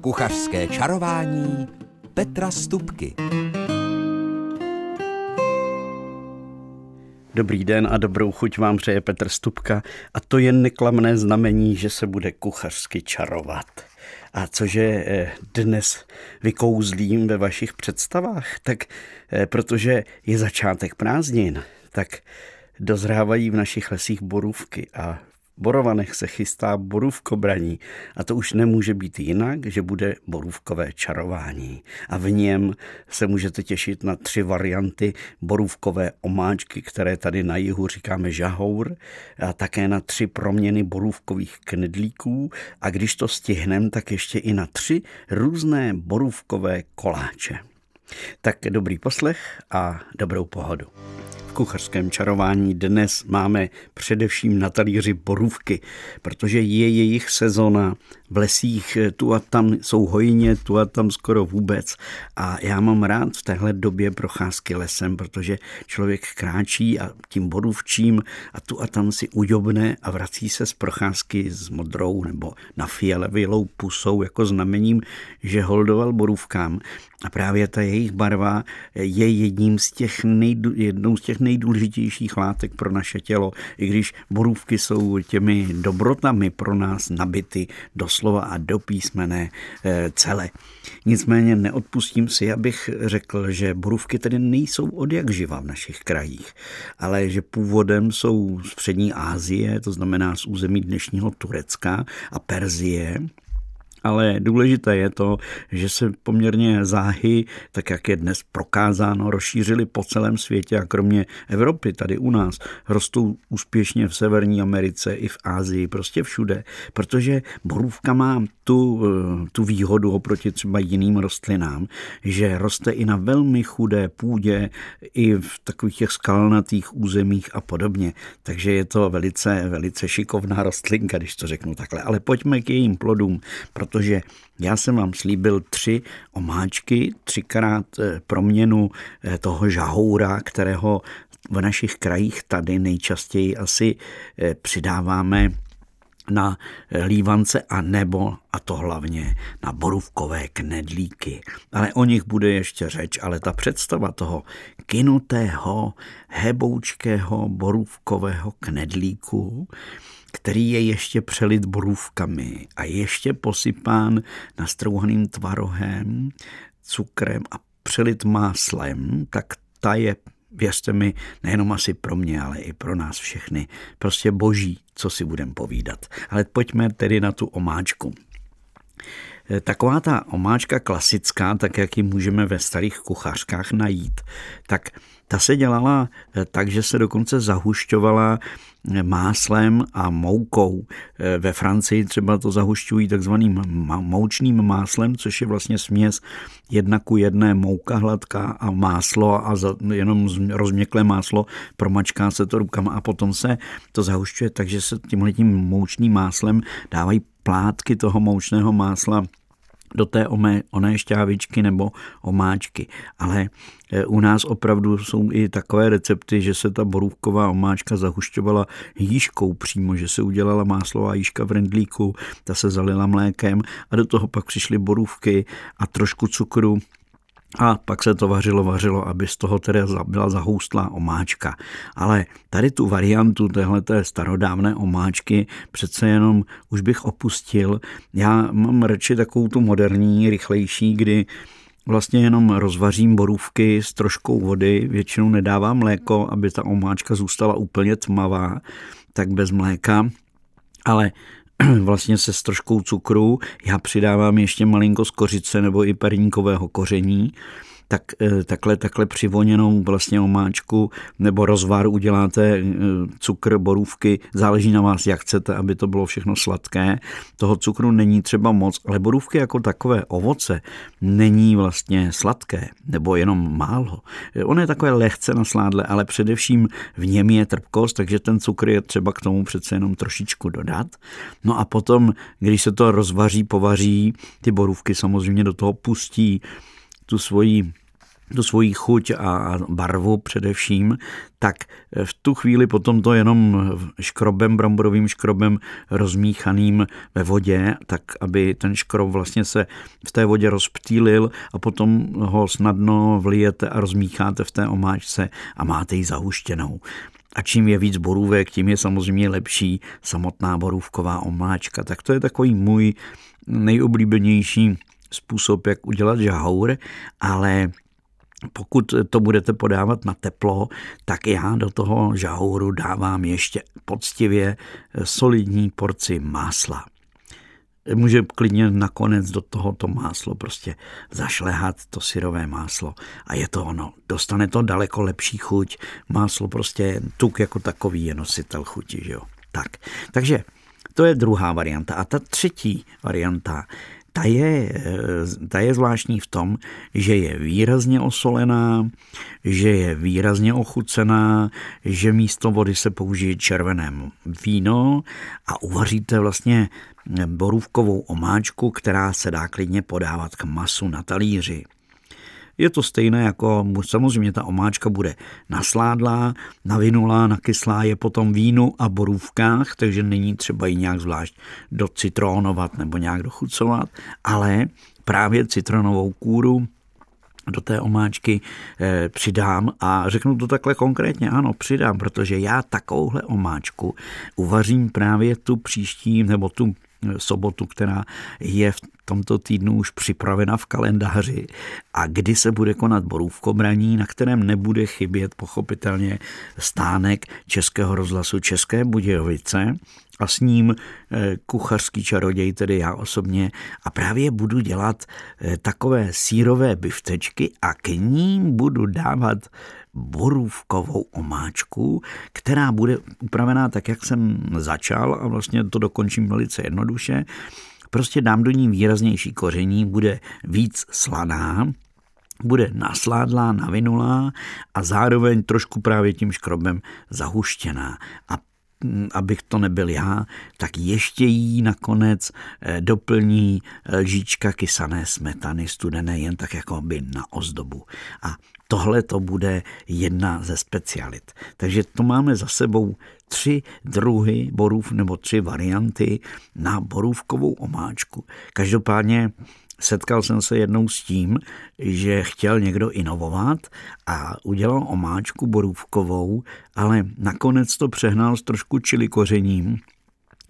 Kuchařské čarování Petra Stupky. Dobrý den a dobrou chuť vám přeje Petr Stupka a to je neklamné znamení, že se bude kuchařsky čarovat. A cože eh, dnes vykouzlím ve vašich představách? Tak eh, protože je začátek prázdnin, tak dozrávají v našich lesích borůvky a Borovanech se chystá borůvkobraní a to už nemůže být jinak, že bude borůvkové čarování. A v něm se můžete těšit na tři varianty borůvkové omáčky, které tady na jihu říkáme žahour, a také na tři proměny borůvkových knedlíků a když to stihnem, tak ještě i na tři různé borůvkové koláče. Tak dobrý poslech a dobrou pohodu. V kuchařském čarování dnes máme především na talíři borůvky, protože je jejich sezona. V lesích tu a tam jsou hojně, tu a tam skoro vůbec. A já mám rád v téhle době procházky lesem, protože člověk kráčí a tím borůvčím a tu a tam si ujobne a vrací se z procházky s modrou nebo na fialevilou pusou jako znamením, že holdoval borůvkám. A právě ta jejich barva je jedním z těch nejdu, jednou z těch nejdůležitějších látek pro naše tělo, i když borůvky jsou těmi dobrotami pro nás nabity doslova a do písmené eh, celé. Nicméně neodpustím si, abych řekl, že borůvky tedy nejsou od jak živa v našich krajích, ale že původem jsou z přední Asie, to znamená z území dnešního Turecka a Perzie, ale důležité je to, že se poměrně záhy, tak jak je dnes prokázáno, rozšířily po celém světě a kromě Evropy, tady u nás, rostou úspěšně v Severní Americe i v Ázii, prostě všude, protože borůvka má tu, eh, tu výhodu oproti třeba jiným rostlinám, že roste i na velmi chudé půdě, i v takových těch skalnatých územích a podobně. Takže je to velice, velice šikovná rostlinka, když to řeknu takhle. Ale pojďme k jejím plodům, protože já jsem vám slíbil tři omáčky, třikrát eh, proměnu eh, toho žahoura, kterého v našich krajích tady nejčastěji asi eh, přidáváme na lívance a nebo, a to hlavně, na borůvkové knedlíky. Ale o nich bude ještě řeč, ale ta představa toho kinutého, heboučkého borůvkového knedlíku, který je ještě přelit borůvkami a ještě posypán nastrouhaným tvarohem, cukrem a přelit máslem, tak ta je věřte mi, nejenom asi pro mě, ale i pro nás všechny. Prostě boží, co si budem povídat. Ale pojďme tedy na tu omáčku. Taková ta omáčka klasická, tak jak ji můžeme ve starých kuchařkách najít, tak ta se dělala tak, že se dokonce zahušťovala máslem a moukou. Ve Francii třeba to zahušťují takzvaným moučným máslem, což je vlastně směs jedna ku jedné mouka hladká a máslo a jenom rozměklé máslo, promačká se to rukama a potom se to zahušťuje, takže se tímhletím moučným máslem dávají plátky toho moučného másla do té omé, oné šťávičky nebo omáčky. Ale e, u nás opravdu jsou i takové recepty, že se ta borůvková omáčka zahušťovala jížkou přímo, že se udělala máslová jížka v rendlíku, ta se zalila mlékem a do toho pak přišly borůvky a trošku cukru a pak se to vařilo, vařilo, aby z toho tedy byla zahoustlá omáčka. Ale tady tu variantu téhleté starodávné omáčky přece jenom už bych opustil. Já mám radši takovou tu moderní, rychlejší, kdy vlastně jenom rozvařím borůvky s troškou vody, většinou nedávám mléko, aby ta omáčka zůstala úplně tmavá, tak bez mléka. Ale vlastně se s troškou cukru. Já přidávám ještě malinko z kořice nebo i perníkového koření tak eh, takhle, takhle přivoněnou vlastně omáčku nebo rozvar uděláte eh, cukr, borůvky, záleží na vás, jak chcete, aby to bylo všechno sladké. Toho cukru není třeba moc, ale borůvky jako takové ovoce není vlastně sladké, nebo jenom málo. On je takové lehce nasládle, ale především v něm je trpkost, takže ten cukr je třeba k tomu přece jenom trošičku dodat. No a potom, když se to rozvaří, povaří, ty borůvky samozřejmě do toho pustí tu svoji tu svoji chuť a barvu především, tak v tu chvíli potom to jenom škrobem, bramborovým škrobem rozmíchaným ve vodě, tak aby ten škrob vlastně se v té vodě rozptýlil a potom ho snadno vlijete a rozmícháte v té omáčce a máte ji zahuštěnou. A čím je víc borůvek, tím je samozřejmě lepší samotná borůvková omáčka. Tak to je takový můj nejoblíbenější způsob, jak udělat žahour, ale pokud to budete podávat na teplo, tak já do toho žahouru dávám ještě poctivě solidní porci másla. Může klidně nakonec do toho to máslo prostě zašlehat, to syrové máslo a je to ono. Dostane to daleko lepší chuť. Máslo prostě tuk jako takový je nositel chuti, že jo. Tak, takže to je druhá varianta. A ta třetí varianta ta je, ta je zvláštní v tom, že je výrazně osolená, že je výrazně ochucená, že místo vody se použije červené víno a uvaříte vlastně borůvkovou omáčku, která se dá klidně podávat k masu na talíři. Je to stejné jako samozřejmě ta omáčka bude nasládlá, navinulá, nakyslá je potom vínu a borůvkách, takže není třeba ji nějak zvlášť docitronovat nebo nějak dochucovat, ale právě citronovou kůru do té omáčky eh, přidám a řeknu to takhle konkrétně, ano, přidám, protože já takovouhle omáčku uvařím právě tu příští nebo tu sobotu, která je v tomto týdnu už připravena v kalendáři. A kdy se bude konat borůvkobraní, na kterém nebude chybět pochopitelně stánek Českého rozhlasu České Budějovice a s ním eh, kuchařský čaroděj, tedy já osobně, a právě budu dělat eh, takové sírové biftečky a k ním budu dávat borůvkovou omáčku, která bude upravená tak, jak jsem začal a vlastně to dokončím velice jednoduše. Prostě dám do ní výraznější koření, bude víc slaná, bude nasládlá, navinulá a zároveň trošku právě tím škrobem zahuštěná. A abych to nebyl já, tak ještě jí nakonec eh, doplní eh, lžička kysané smetany studené jen tak jako by na ozdobu. A tohle to bude jedna ze specialit. Takže to máme za sebou tři druhy borův nebo tři varianty na borůvkovou omáčku. Každopádně setkal jsem se jednou s tím, že chtěl někdo inovovat a udělal omáčku borůvkovou, ale nakonec to přehnal s trošku čili kořením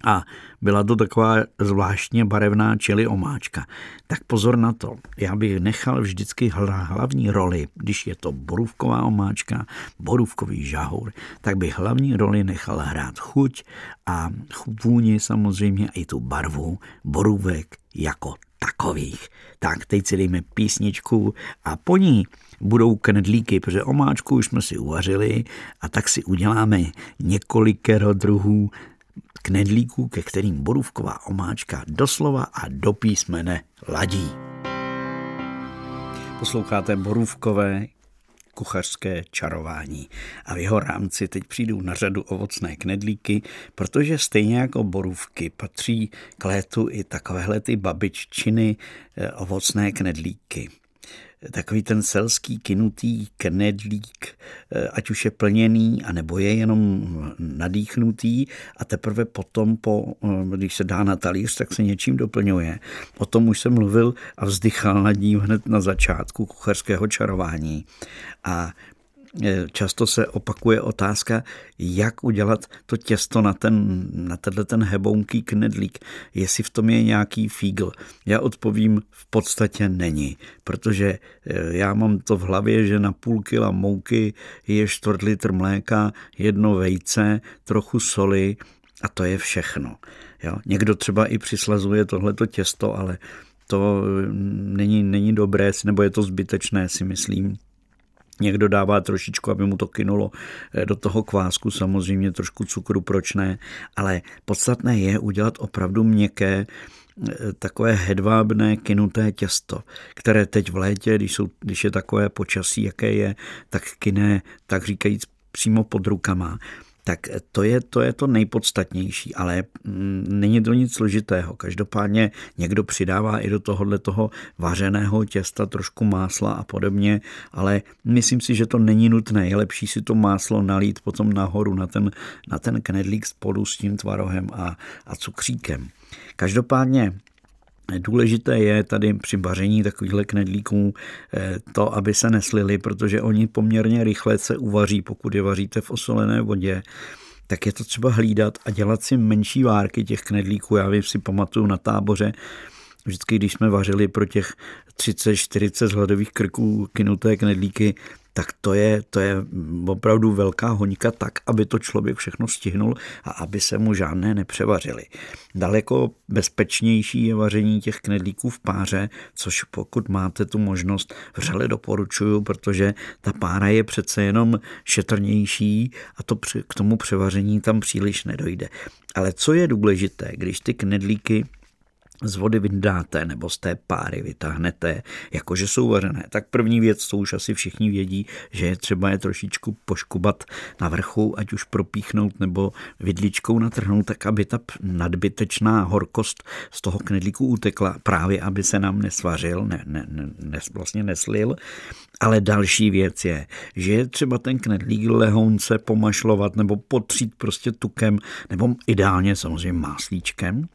a byla to taková zvláštně barevná čili omáčka. Tak pozor na to. Já bych nechal vždycky hlavní roli, když je to borůvková omáčka, borůvkový žahour, tak bych hlavní roli nechal hrát chuť a vůni samozřejmě i tu barvu borůvek jako takových. Tak teď si dejme písničku a po ní budou knedlíky, protože omáčku už jsme si uvařili a tak si uděláme několikero druhů knedlíků, ke kterým borůvková omáčka doslova a do písmene ladí. Posloucháte borůvkové kuchařské čarování. A v jeho rámci teď přijdou na řadu ovocné knedlíky, protože stejně jako borůvky patří k létu i takovéhle ty babiččiny eh, ovocné knedlíky takový ten selský kinutý knedlík, eh, ať už je plněný, anebo je jenom nadýchnutý a teprve potom, po, eh, když se dá na talíř, tak se něčím doplňuje. O tom už jsem mluvil a vzdychal nad ním hned na začátku kuchařského čarování. A často se opakuje otázka, jak udělat to těsto na, ten, na tenhle ten hebounký knedlík, jestli v tom je nějaký fígl. Já odpovím, v podstatě není, protože eh, já mám to v hlavě, že na půl kila mouky je čtvrt litr mléka, jedno vejce, trochu soli a to je všechno. Jo? Někdo třeba i přislazuje tohleto těsto, ale to není, není dobré, nebo je to zbytečné, si myslím. Někdo dává trošičku, aby mu to kynulo eh, do toho kvásku, samozřejmě trošku cukru, proč ne, ale podstatné je udělat opravdu měkké, eh, takové hedvábné kynuté těsto, které teď v létě, když, jsou, když je takové počasí, jaké je, tak kyne, tak říkajíc, přímo pod rukama tak to je, to je to nejpodstatnější, ale mm, není to nic složitého. Každopádně někdo přidává i do tohohle toho vařeného těsta trošku másla a podobně, ale myslím si, že to není nutné. Je lepší si to máslo nalít potom nahoru na ten, na ten knedlík spolu s tím tvarohem a, a cukříkem. Každopádně Důležité je tady při vaření takovýchhle knedlíků eh, to, aby se neslili, protože oni poměrně rychle se uvaří, pokud je vaříte v osolené vodě tak je to třeba hlídat a dělat si menší várky těch knedlíků. Já si pamatuju na táboře, vždycky, když jsme vařili pro těch 30-40 hladových krků kynuté knedlíky, tak to je, to je opravdu velká hoňka tak, aby to člověk všechno stihnul a aby se mu žádné nepřevařily. Daleko bezpečnější je vaření těch knedlíků v páře, což pokud máte tu možnost, vřele doporučuju, protože ta pára je přece jenom šetrnější a to k tomu převaření tam příliš nedojde. Ale co je důležité, když ty knedlíky z vody vyndáte nebo z té páry vytáhnete, jakože jsou vařené, tak první věc, co už asi všichni vědí, že je třeba je trošičku poškubat na vrchu, ať už propíchnout nebo vidličkou natrhnout, tak aby ta nadbytečná horkost z toho knedlíku utekla, právě aby se nám nesvařil, ne, ne, ne, vlastně neslil. Ale další věc je, že je třeba ten knedlík lehounce pomašlovat nebo potřít prostě tukem, nebo ideálně samozřejmě máslíčkem,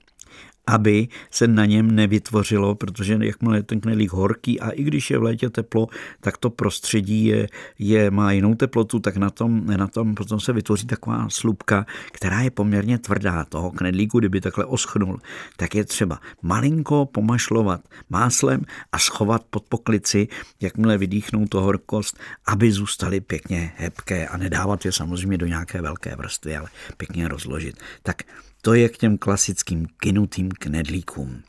aby se na něm nevytvořilo, protože jakmile je ten knedlík horký a i když je v létě teplo, tak to prostředí je, je má jinou teplotu, tak na tom, na tom potom se vytvoří taková slupka, která je poměrně tvrdá toho knedlíku, kdyby takhle oschnul, tak je třeba malinko pomašlovat máslem a schovat pod poklici, jakmile vydýchnou to horkost, aby zůstaly pěkně hebké a nedávat je samozřejmě do nějaké velké vrstvy, ale pěkně rozložit. Tak to je k těm klasickým kynutým knedlíkům.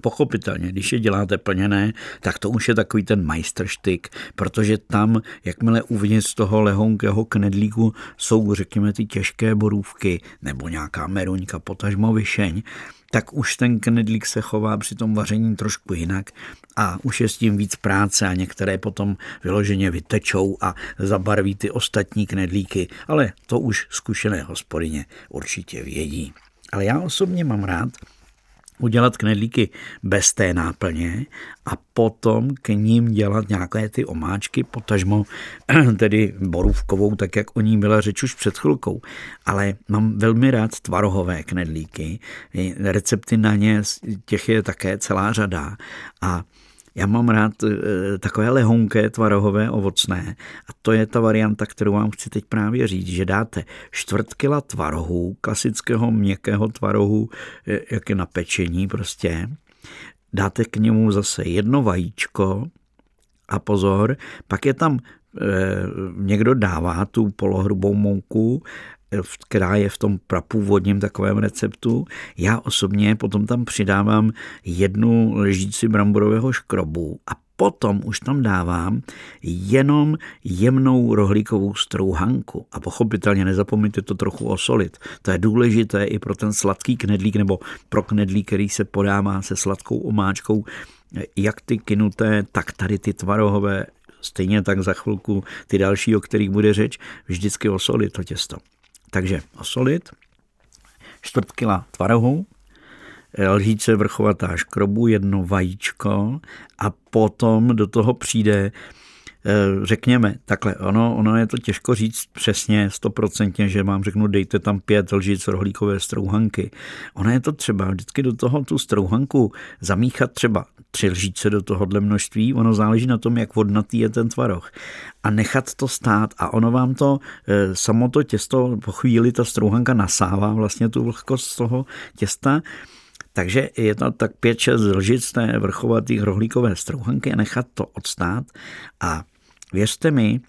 Pochopitelně, když je děláte plněné, tak to už je takový ten majstrštyk, protože tam, jakmile uvnitř toho lehonkého knedlíku jsou, řekněme, ty těžké borůvky nebo nějaká meruňka, potažmo vyšeň, tak už ten knedlík se chová při tom vaření trošku jinak a už je s tím víc práce a některé potom vyloženě vytečou a zabarví ty ostatní knedlíky, ale to už zkušené hospodyně určitě vědí. Ale já osobně mám rád udělat knedlíky bez té náplně a potom k ním dělat nějaké ty omáčky, potažmo tedy borůvkovou, tak jak o ní byla řeč už před chvilkou. Ale mám velmi rád tvarohové knedlíky, recepty na ně, těch je také celá řada a já mám rád eh, takové lehonké tvarohové ovocné a to je ta varianta, kterou vám chci teď právě říct, že dáte čtvrt kila tvarohu, klasického měkkého tvarohu, eh, jak je na pečení prostě, dáte k němu zase jedno vajíčko a pozor, pak je tam eh, někdo dává tu polohrubou mouku která je v tom prapůvodním takovém receptu. Já osobně potom tam přidávám jednu lžíci bramborového škrobu a potom už tam dávám jenom jemnou rohlíkovou strouhanku. A pochopitelně nezapomeňte to trochu osolit. To je důležité i pro ten sladký knedlík nebo pro knedlík, který se podává se sladkou omáčkou, jak ty kinuté, tak tady ty tvarohové, stejně tak za chvilku ty další, o kterých bude řeč, vždycky osolit to těsto. Takže osolit, čtvrt kila tvarohu, lžíce vrchovatá škrobu, jedno vajíčko a potom do toho přijde Eh, řekněme, takhle, ono, ono je to těžko říct přesně, stoprocentně, že vám řeknu, dejte tam pět lžic rohlíkové strouhanky. Ono je to třeba vždycky do toho tu strouhanku zamíchat třeba tři lžíce do tohohle množství, ono záleží na tom, jak vodnatý je ten tvaroh. A nechat to stát a ono vám to, eh, samo to těsto, po chvíli ta strouhanka nasává vlastně tu vlhkost z toho těsta, takže je to tak 5-6 lžic té vrchovatých rohlíkové strouhanky a nechat to odstát a Věřte mi,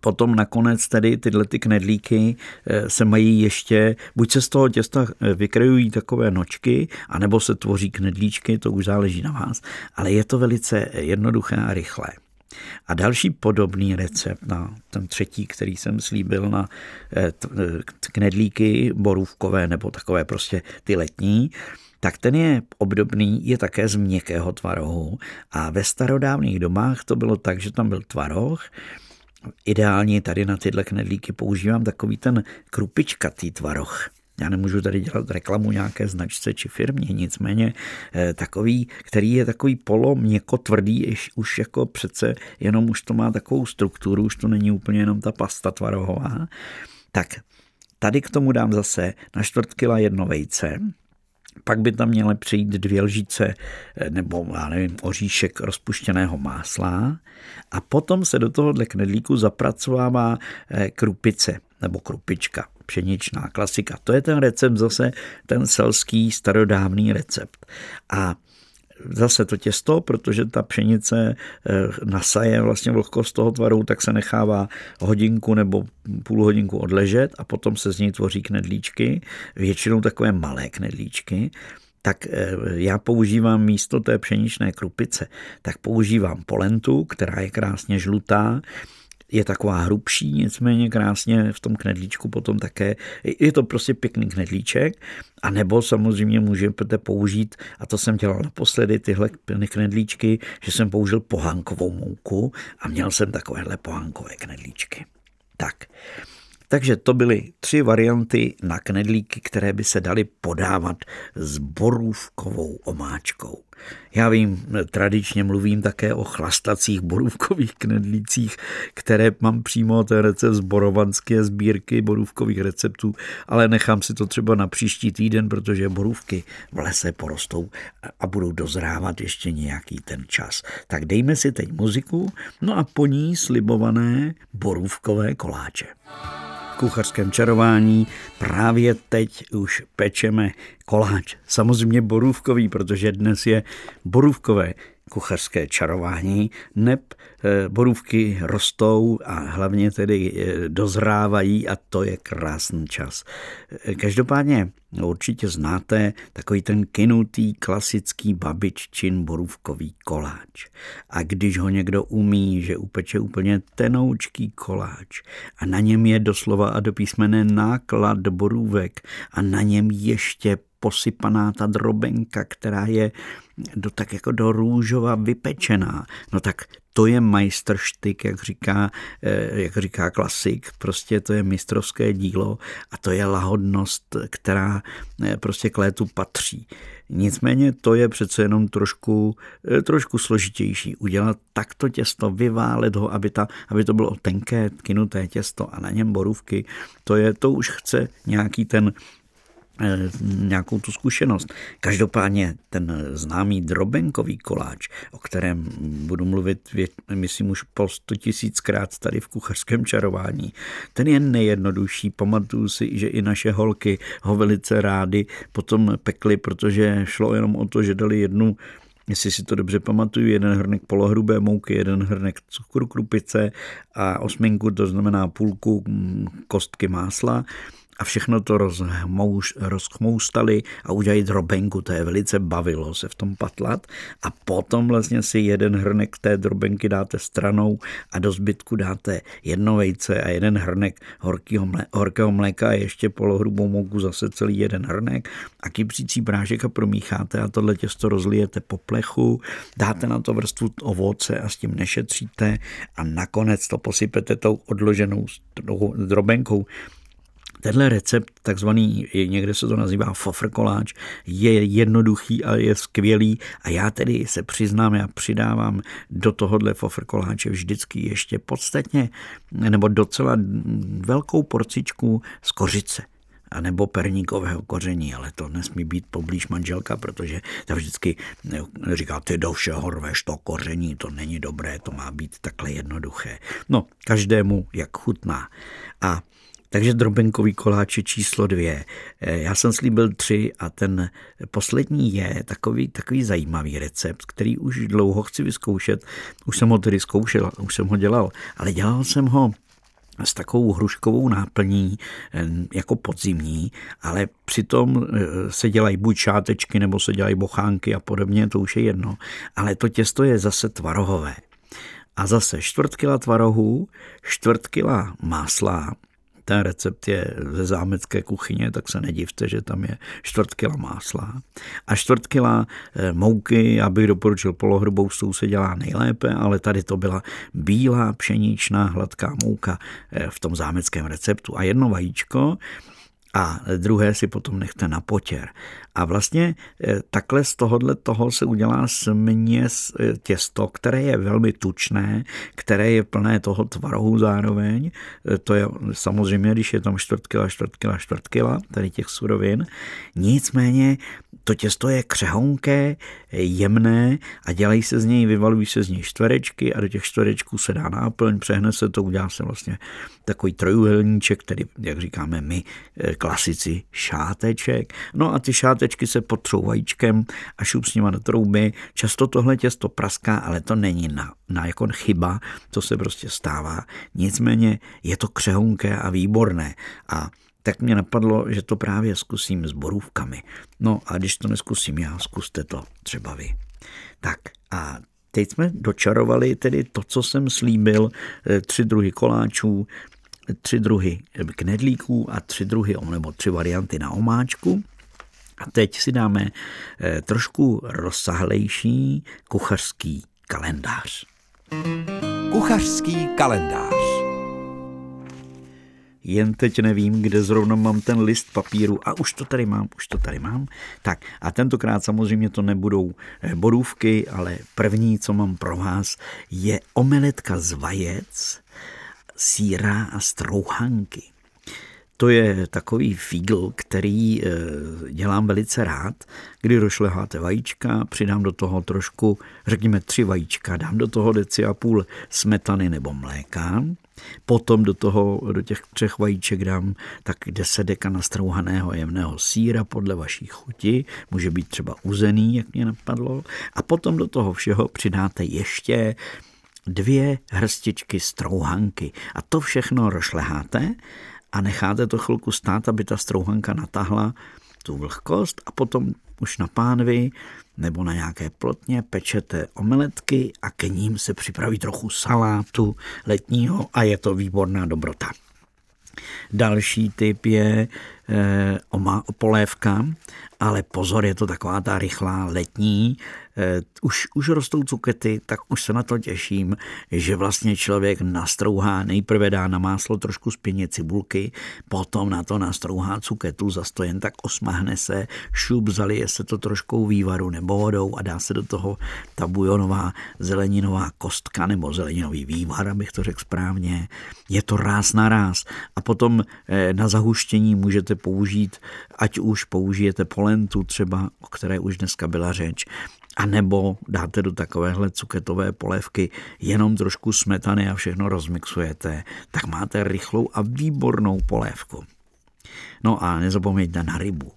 potom nakonec tedy tyhle ty knedlíky eh, se mají ještě, buď se z toho těsta eh, vykrajují takové nočky, anebo se tvoří knedlíčky, to už záleží na vás, ale je to velice jednoduché a rychlé. A další podobný recept na ten třetí, který jsem slíbil na eh, knedlíky borůvkové nebo takové prostě ty letní, tak ten je obdobný, je také z měkkého tvarohu a ve starodávných domách to bylo tak, že tam byl tvaroh, ideálně tady na tyhle knedlíky používám takový ten krupičkatý tvaroh. Já nemůžu tady dělat reklamu nějaké značce či firmě, nicméně eh, takový, který je takový polo měko tvrdý, už jako přece jenom už to má takovou strukturu, už to není úplně jenom ta pasta tvarohová. Tak tady k tomu dám zase na čtvrt kila jedno vejce, pak by tam měly přijít dvě lžíce eh, nebo já nevím, oříšek rozpuštěného másla. A potom se do tohohle knedlíku zapracovává eh, krupice nebo krupička, pšeničná klasika. To je ten recept zase, ten selský starodávný recept. A zase to těsto, protože ta pšenice eh, nasaje vlastně vlhkost toho tvaru, tak se nechává hodinku nebo půl hodinku odležet a potom se z něj tvoří knedlíčky, většinou takové malé knedlíčky tak eh, já používám místo té pšeničné krupice, tak používám polentu, která je krásně žlutá, je taková hrubší, nicméně krásně v tom knedlíčku potom také, je to prostě pěkný knedlíček, a nebo samozřejmě můžete použít, a to jsem dělal naposledy, tyhle knedlíčky, že jsem použil pohánkovou mouku a měl jsem takovéhle pohánkové knedlíčky. Tak, takže to byly tři varianty na knedlíky, které by se daly podávat s borůvkovou omáčkou. Já vím, tradičně mluvím také o chlastacích borůvkových knedlících, které mám přímo ten recept z borovanské sbírky borůvkových receptů, ale nechám si to třeba na příští týden, protože borůvky v lese porostou a budou dozrávat ještě nějaký ten čas. Tak dejme si teď muziku, no a po ní slibované borůvkové koláče kuchařském čarování právě teď už pečeme koláč. Samozřejmě borůvkový, protože dnes je borůvkové kuchařské čarování, neb borůvky rostou a hlavně tedy eh, dozrávají a to je krásný čas. Eh, každopádně určitě znáte takový ten kinutý klasický babiččin borůvkový koláč. A když ho někdo umí, že upeče úplně tenoučký koláč a na něm je doslova a do náklad borůvek a na něm ještě posypaná ta drobenka, která je do, tak jako do růžova vypečená. No tak to je majstrštyk, jak říká, eh, jak říká klasik, prostě to je mistrovské dílo a to je lahodnost, která eh, prostě k létu patří. Nicméně to je přece jenom trošku, eh, trošku složitější. Udělat takto těsto, vyválet ho, aby, ta, aby to bylo tenké, kynuté těsto a na něm borůvky, to, je, to už chce nějaký ten nějakou tu zkušenost. Každopádně ten známý drobenkový koláč, o kterém budu mluvit, myslím už po sto tisíckrát tady v kuchařském čarování, ten je nejjednodušší. Pamatuju si, že i naše holky ho velice rády potom pekly, protože šlo jenom o to, že dali jednu jestli si to dobře pamatuju, jeden hrnek polohrubé mouky, jeden hrnek cukru krupice a osminku, to znamená půlku mm, kostky másla a všechno to rozchmouš, rozchmoustali a udělali drobenku. To je velice bavilo se v tom patlat. A potom vlastně si jeden hrnek té drobenky dáte stranou a do zbytku dáte jedno vejce a jeden hrnek horkého, mlé, horkého mléka a ještě polohrubou mouku zase celý jeden hrnek a kypřící prášek a promícháte a tohle těsto rozlijete po plechu, dáte na to vrstvu ovoce a s tím nešetříte a nakonec to posypete tou odloženou drobenkou Tenhle recept, takzvaný, někde se to nazývá fofrkoláč, je jednoduchý a je skvělý a já tedy se přiznám, já přidávám do tohohle fofrkoláče vždycky ještě podstatně nebo docela velkou porcičku z kořice a nebo perníkového koření, ale to nesmí být poblíž manželka, protože ta vždycky říká, ty do všeho rveš to koření, to není dobré, to má být takhle jednoduché. No, každému jak chutná. A takže drobenkový koláč je číslo dvě. Eh, já jsem slíbil tři a ten poslední je takový, takový zajímavý recept, který už dlouho chci vyzkoušet. Už jsem ho tedy zkoušel, už jsem ho dělal, ale dělal jsem ho s takovou hruškovou náplní eh, jako podzimní, ale přitom eh, se dělají buď šátečky nebo se dělají bochánky a podobně, to už je jedno. Ale to těsto je zase tvarohové. A zase čtvrt kila tvarohů, čtvrt kila másla, ten recept je ze zámecké kuchyně, tak se nedivte, že tam je čtvrt kila másla. A čtvrt kila eh, mouky, já bych doporučil polohrubou, s se dělá nejlépe, ale tady to byla bílá pšeničná hladká mouka eh, v tom zámeckém receptu a jedno vajíčko, a druhé si potom nechte na potěr. A vlastně eh, takhle z tohohle toho se udělá směs eh, těsto, které je velmi tučné, které je plné toho tvarohu zároveň. Eh, to je samozřejmě, když je tam čtvrt kila, čtvrt kila, čtvrt kila, tady těch surovin. Nicméně to těsto je křehonké, jemné a dělají se z něj, vyvalují se z něj čtverečky a do těch čtverečků se dá náplň, přehne se to, udělá se vlastně takový trojuhelníček, který, jak říkáme my, klasici, šáteček. No a ty šátečky se potřou vajíčkem a šup s nima do trouby. Často tohle těsto praská, ale to není na, na jako chyba, to se prostě stává. Nicméně je to křehonké a výborné. A tak mě napadlo, že to právě zkusím s borůvkami. No a když to neskusím já, zkuste to třeba vy. Tak a teď jsme dočarovali tedy to, co jsem slíbil, eh, tři druhy koláčů, tři druhy knedlíků a tři druhy, nebo tři varianty na omáčku. A teď si dáme eh, trošku rozsahlejší kuchařský kalendář. Kuchařský kalendář. Jen teď nevím, kde zrovna mám ten list papíru a už to tady mám, už to tady mám. Tak a tentokrát samozřejmě to nebudou eh, borůvky, ale první, co mám pro vás, je omeletka z vajec, síra a strouhanky. To je takový fígl, který eh, dělám velice rád, kdy rošleháte vajíčka, přidám do toho trošku, řekněme tři vajíčka, dám do toho deci a půl smetany nebo mléka, Potom do toho, do těch třech vajíček dám tak 10 deka nastrouhaného jemného síra podle vaší chuti, může být třeba uzený, jak mě napadlo. A potom do toho všeho přidáte ještě dvě hrstičky strouhanky. A to všechno rošleháte a necháte to chvilku stát, aby ta strouhanka natahla tu vlhkost a potom už na pánvi nebo na nějaké plotně pečete omeletky a k ním se připraví trochu salátu letního a je to výborná dobrota. Další typ je e, polévka, ale pozor, je to taková ta rychlá letní, Eh, už, už rostou cukety, tak už se na to těším, že vlastně člověk nastrouhá, nejprve dá na máslo trošku spěně cibulky, potom na to nastrouhá cuketu, zase to jen tak osmahne se, šup, zalije se to troškou vývaru nebo vodou a dá se do toho ta bujonová zeleninová kostka nebo zeleninový vývar, abych to řekl správně. Je to ráz na ráz. A potom eh, na zahuštění můžete použít, ať už použijete polentu třeba, o které už dneska byla řeč, a nebo dáte do takovéhle cuketové polévky jenom trošku smetany a všechno rozmixujete, tak máte rychlou a výbornou polévku. No a nezapomeňte na rybu.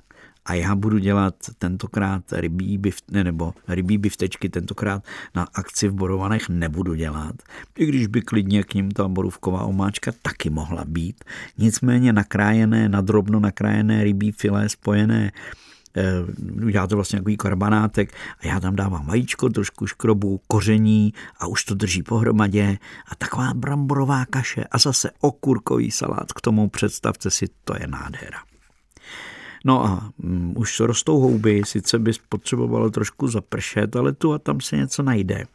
A já budu dělat tentokrát rybí bift, ne, nebo rybí biftečky tentokrát na akci v Borovanech nebudu dělat, i když by klidně k ním ta borůvková omáčka taky mohla být. Nicméně nakrájené, nadrobno nakrájené rybí filé spojené eh, to vlastně takový karbanátek a já tam dávám vajíčko, trošku škrobu, koření a už to drží pohromadě a taková bramborová kaše a zase okurkový salát k tomu, představte si, to je nádhera. No a um, už rostou houby, sice bys potřebovalo trošku zapršet, ale tu a tam se něco najde.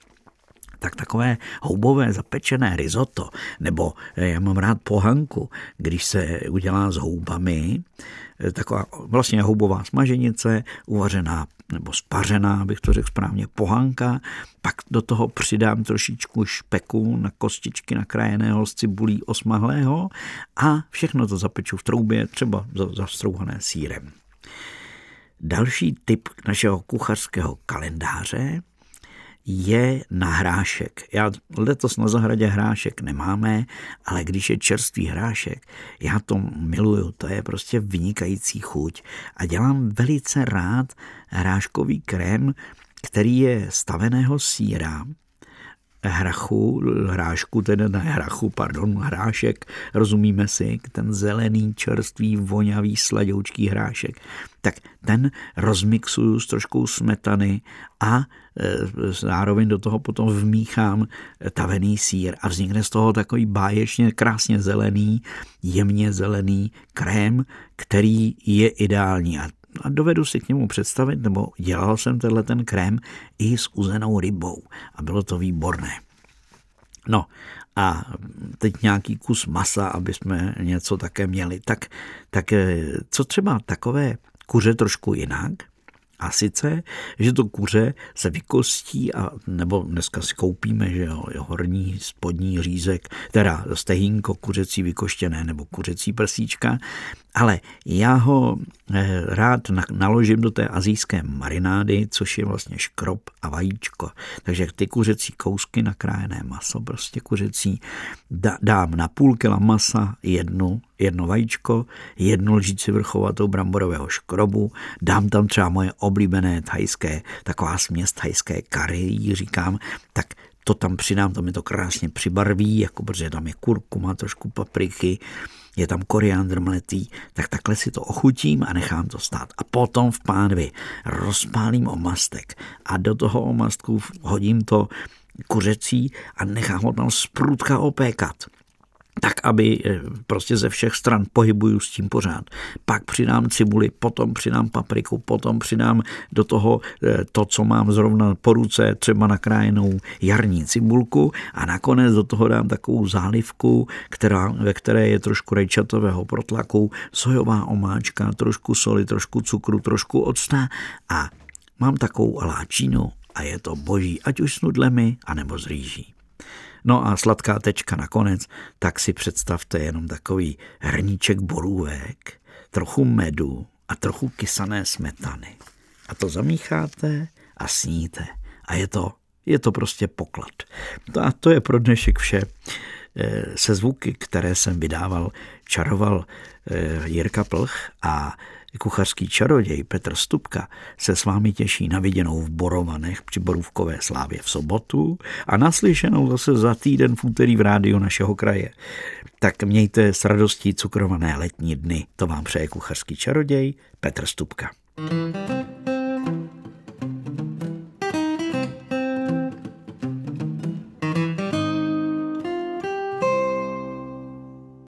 Tak takové houbové zapečené risotto, nebo eh, já mám rád pohanku, když se udělá s houbami, taková vlastně houbová smaženice, uvařená nebo spařená, abych to řekl správně, pohanka, pak do toho přidám trošičku špeku na kostičky nakrájeného z cibulí osmahlého a všechno to zapeču v troubě, třeba zastrouhané sírem. Další typ našeho kuchařského kalendáře je na hrášek. Já letos na zahradě hrášek nemáme, ale když je čerstvý hrášek, já to miluju, to je prostě vynikající chuť. A dělám velice rád hráškový krém, který je staveného síra, hrachu, hrášku, tedy ne hrachu, pardon, hrášek, rozumíme si, ten zelený, čerstvý, vonavý, sladoučký hrášek, tak ten rozmixuju s troškou smetany a e, zároveň do toho potom vmíchám tavený sír. A vznikne z toho takový báječně krásně zelený, jemně zelený krém, který je ideální. A a dovedu si k němu představit, nebo dělal jsem tenhle ten krém i s uzenou rybou a bylo to výborné. No a teď nějaký kus masa, aby jsme něco také měli. Tak, tak eh, co třeba takové kuře trošku jinak? A sice, že to kuře se vykostí, a, nebo dneska si koupíme, že jo, horní, spodní řízek, teda stehínko kuřecí vykoštěné nebo kuřecí prsíčka, ale já ho eh, rád naložím do té azijské marinády, což je vlastně škrob a vajíčko. Takže ty kuřecí kousky, nakrájené maso, prostě kuřecí, dám na půl kila masa jednu, jedno vajíčko, jednu lžíci vrchovatou bramborového škrobu, dám tam třeba moje oblíbené thajské, taková směs thajské kary, říkám, tak to tam přidám, to mi to krásně přibarví, jako protože tam je kurkuma, trošku papriky, je tam koriandr mletý, tak takhle si to ochutím a nechám to stát. A potom v pánvi rozpálím omastek a do toho omastku hodím to kuřecí a nechám ho tam sprutka opékat tak aby eh, prostě ze všech stran pohybuju s tím pořád. Pak přidám cibuli, potom přidám papriku, potom přidám do toho eh, to, co mám zrovna po ruce, třeba nakrájenou jarní cibulku a nakonec do toho dám takovou zálivku, která, ve které je trošku rajčatového protlaku, sojová omáčka, trošku soli, trošku cukru, trošku octa a mám takovou aláčínu a je to boží, ať už s nudlemi, anebo s rýží. No a sladká tečka nakonec, tak si představte jenom takový hrníček borůvek, trochu medu a trochu kysané smetany. A to zamícháte a sníte. A je to, je to prostě poklad. A to je pro dnešek vše. Eh, se zvuky, které jsem vydával, čaroval eh, Jirka Plch a kuchařský čaroděj Petr Stupka se s vámi těší na viděnou v Borovanech při Borůvkové slávě v sobotu a naslyšenou zase za týden v úterý v rádiu našeho kraje. Tak mějte s radostí cukrované letní dny. To vám přeje kuchařský čaroděj Petr Stupka. thank you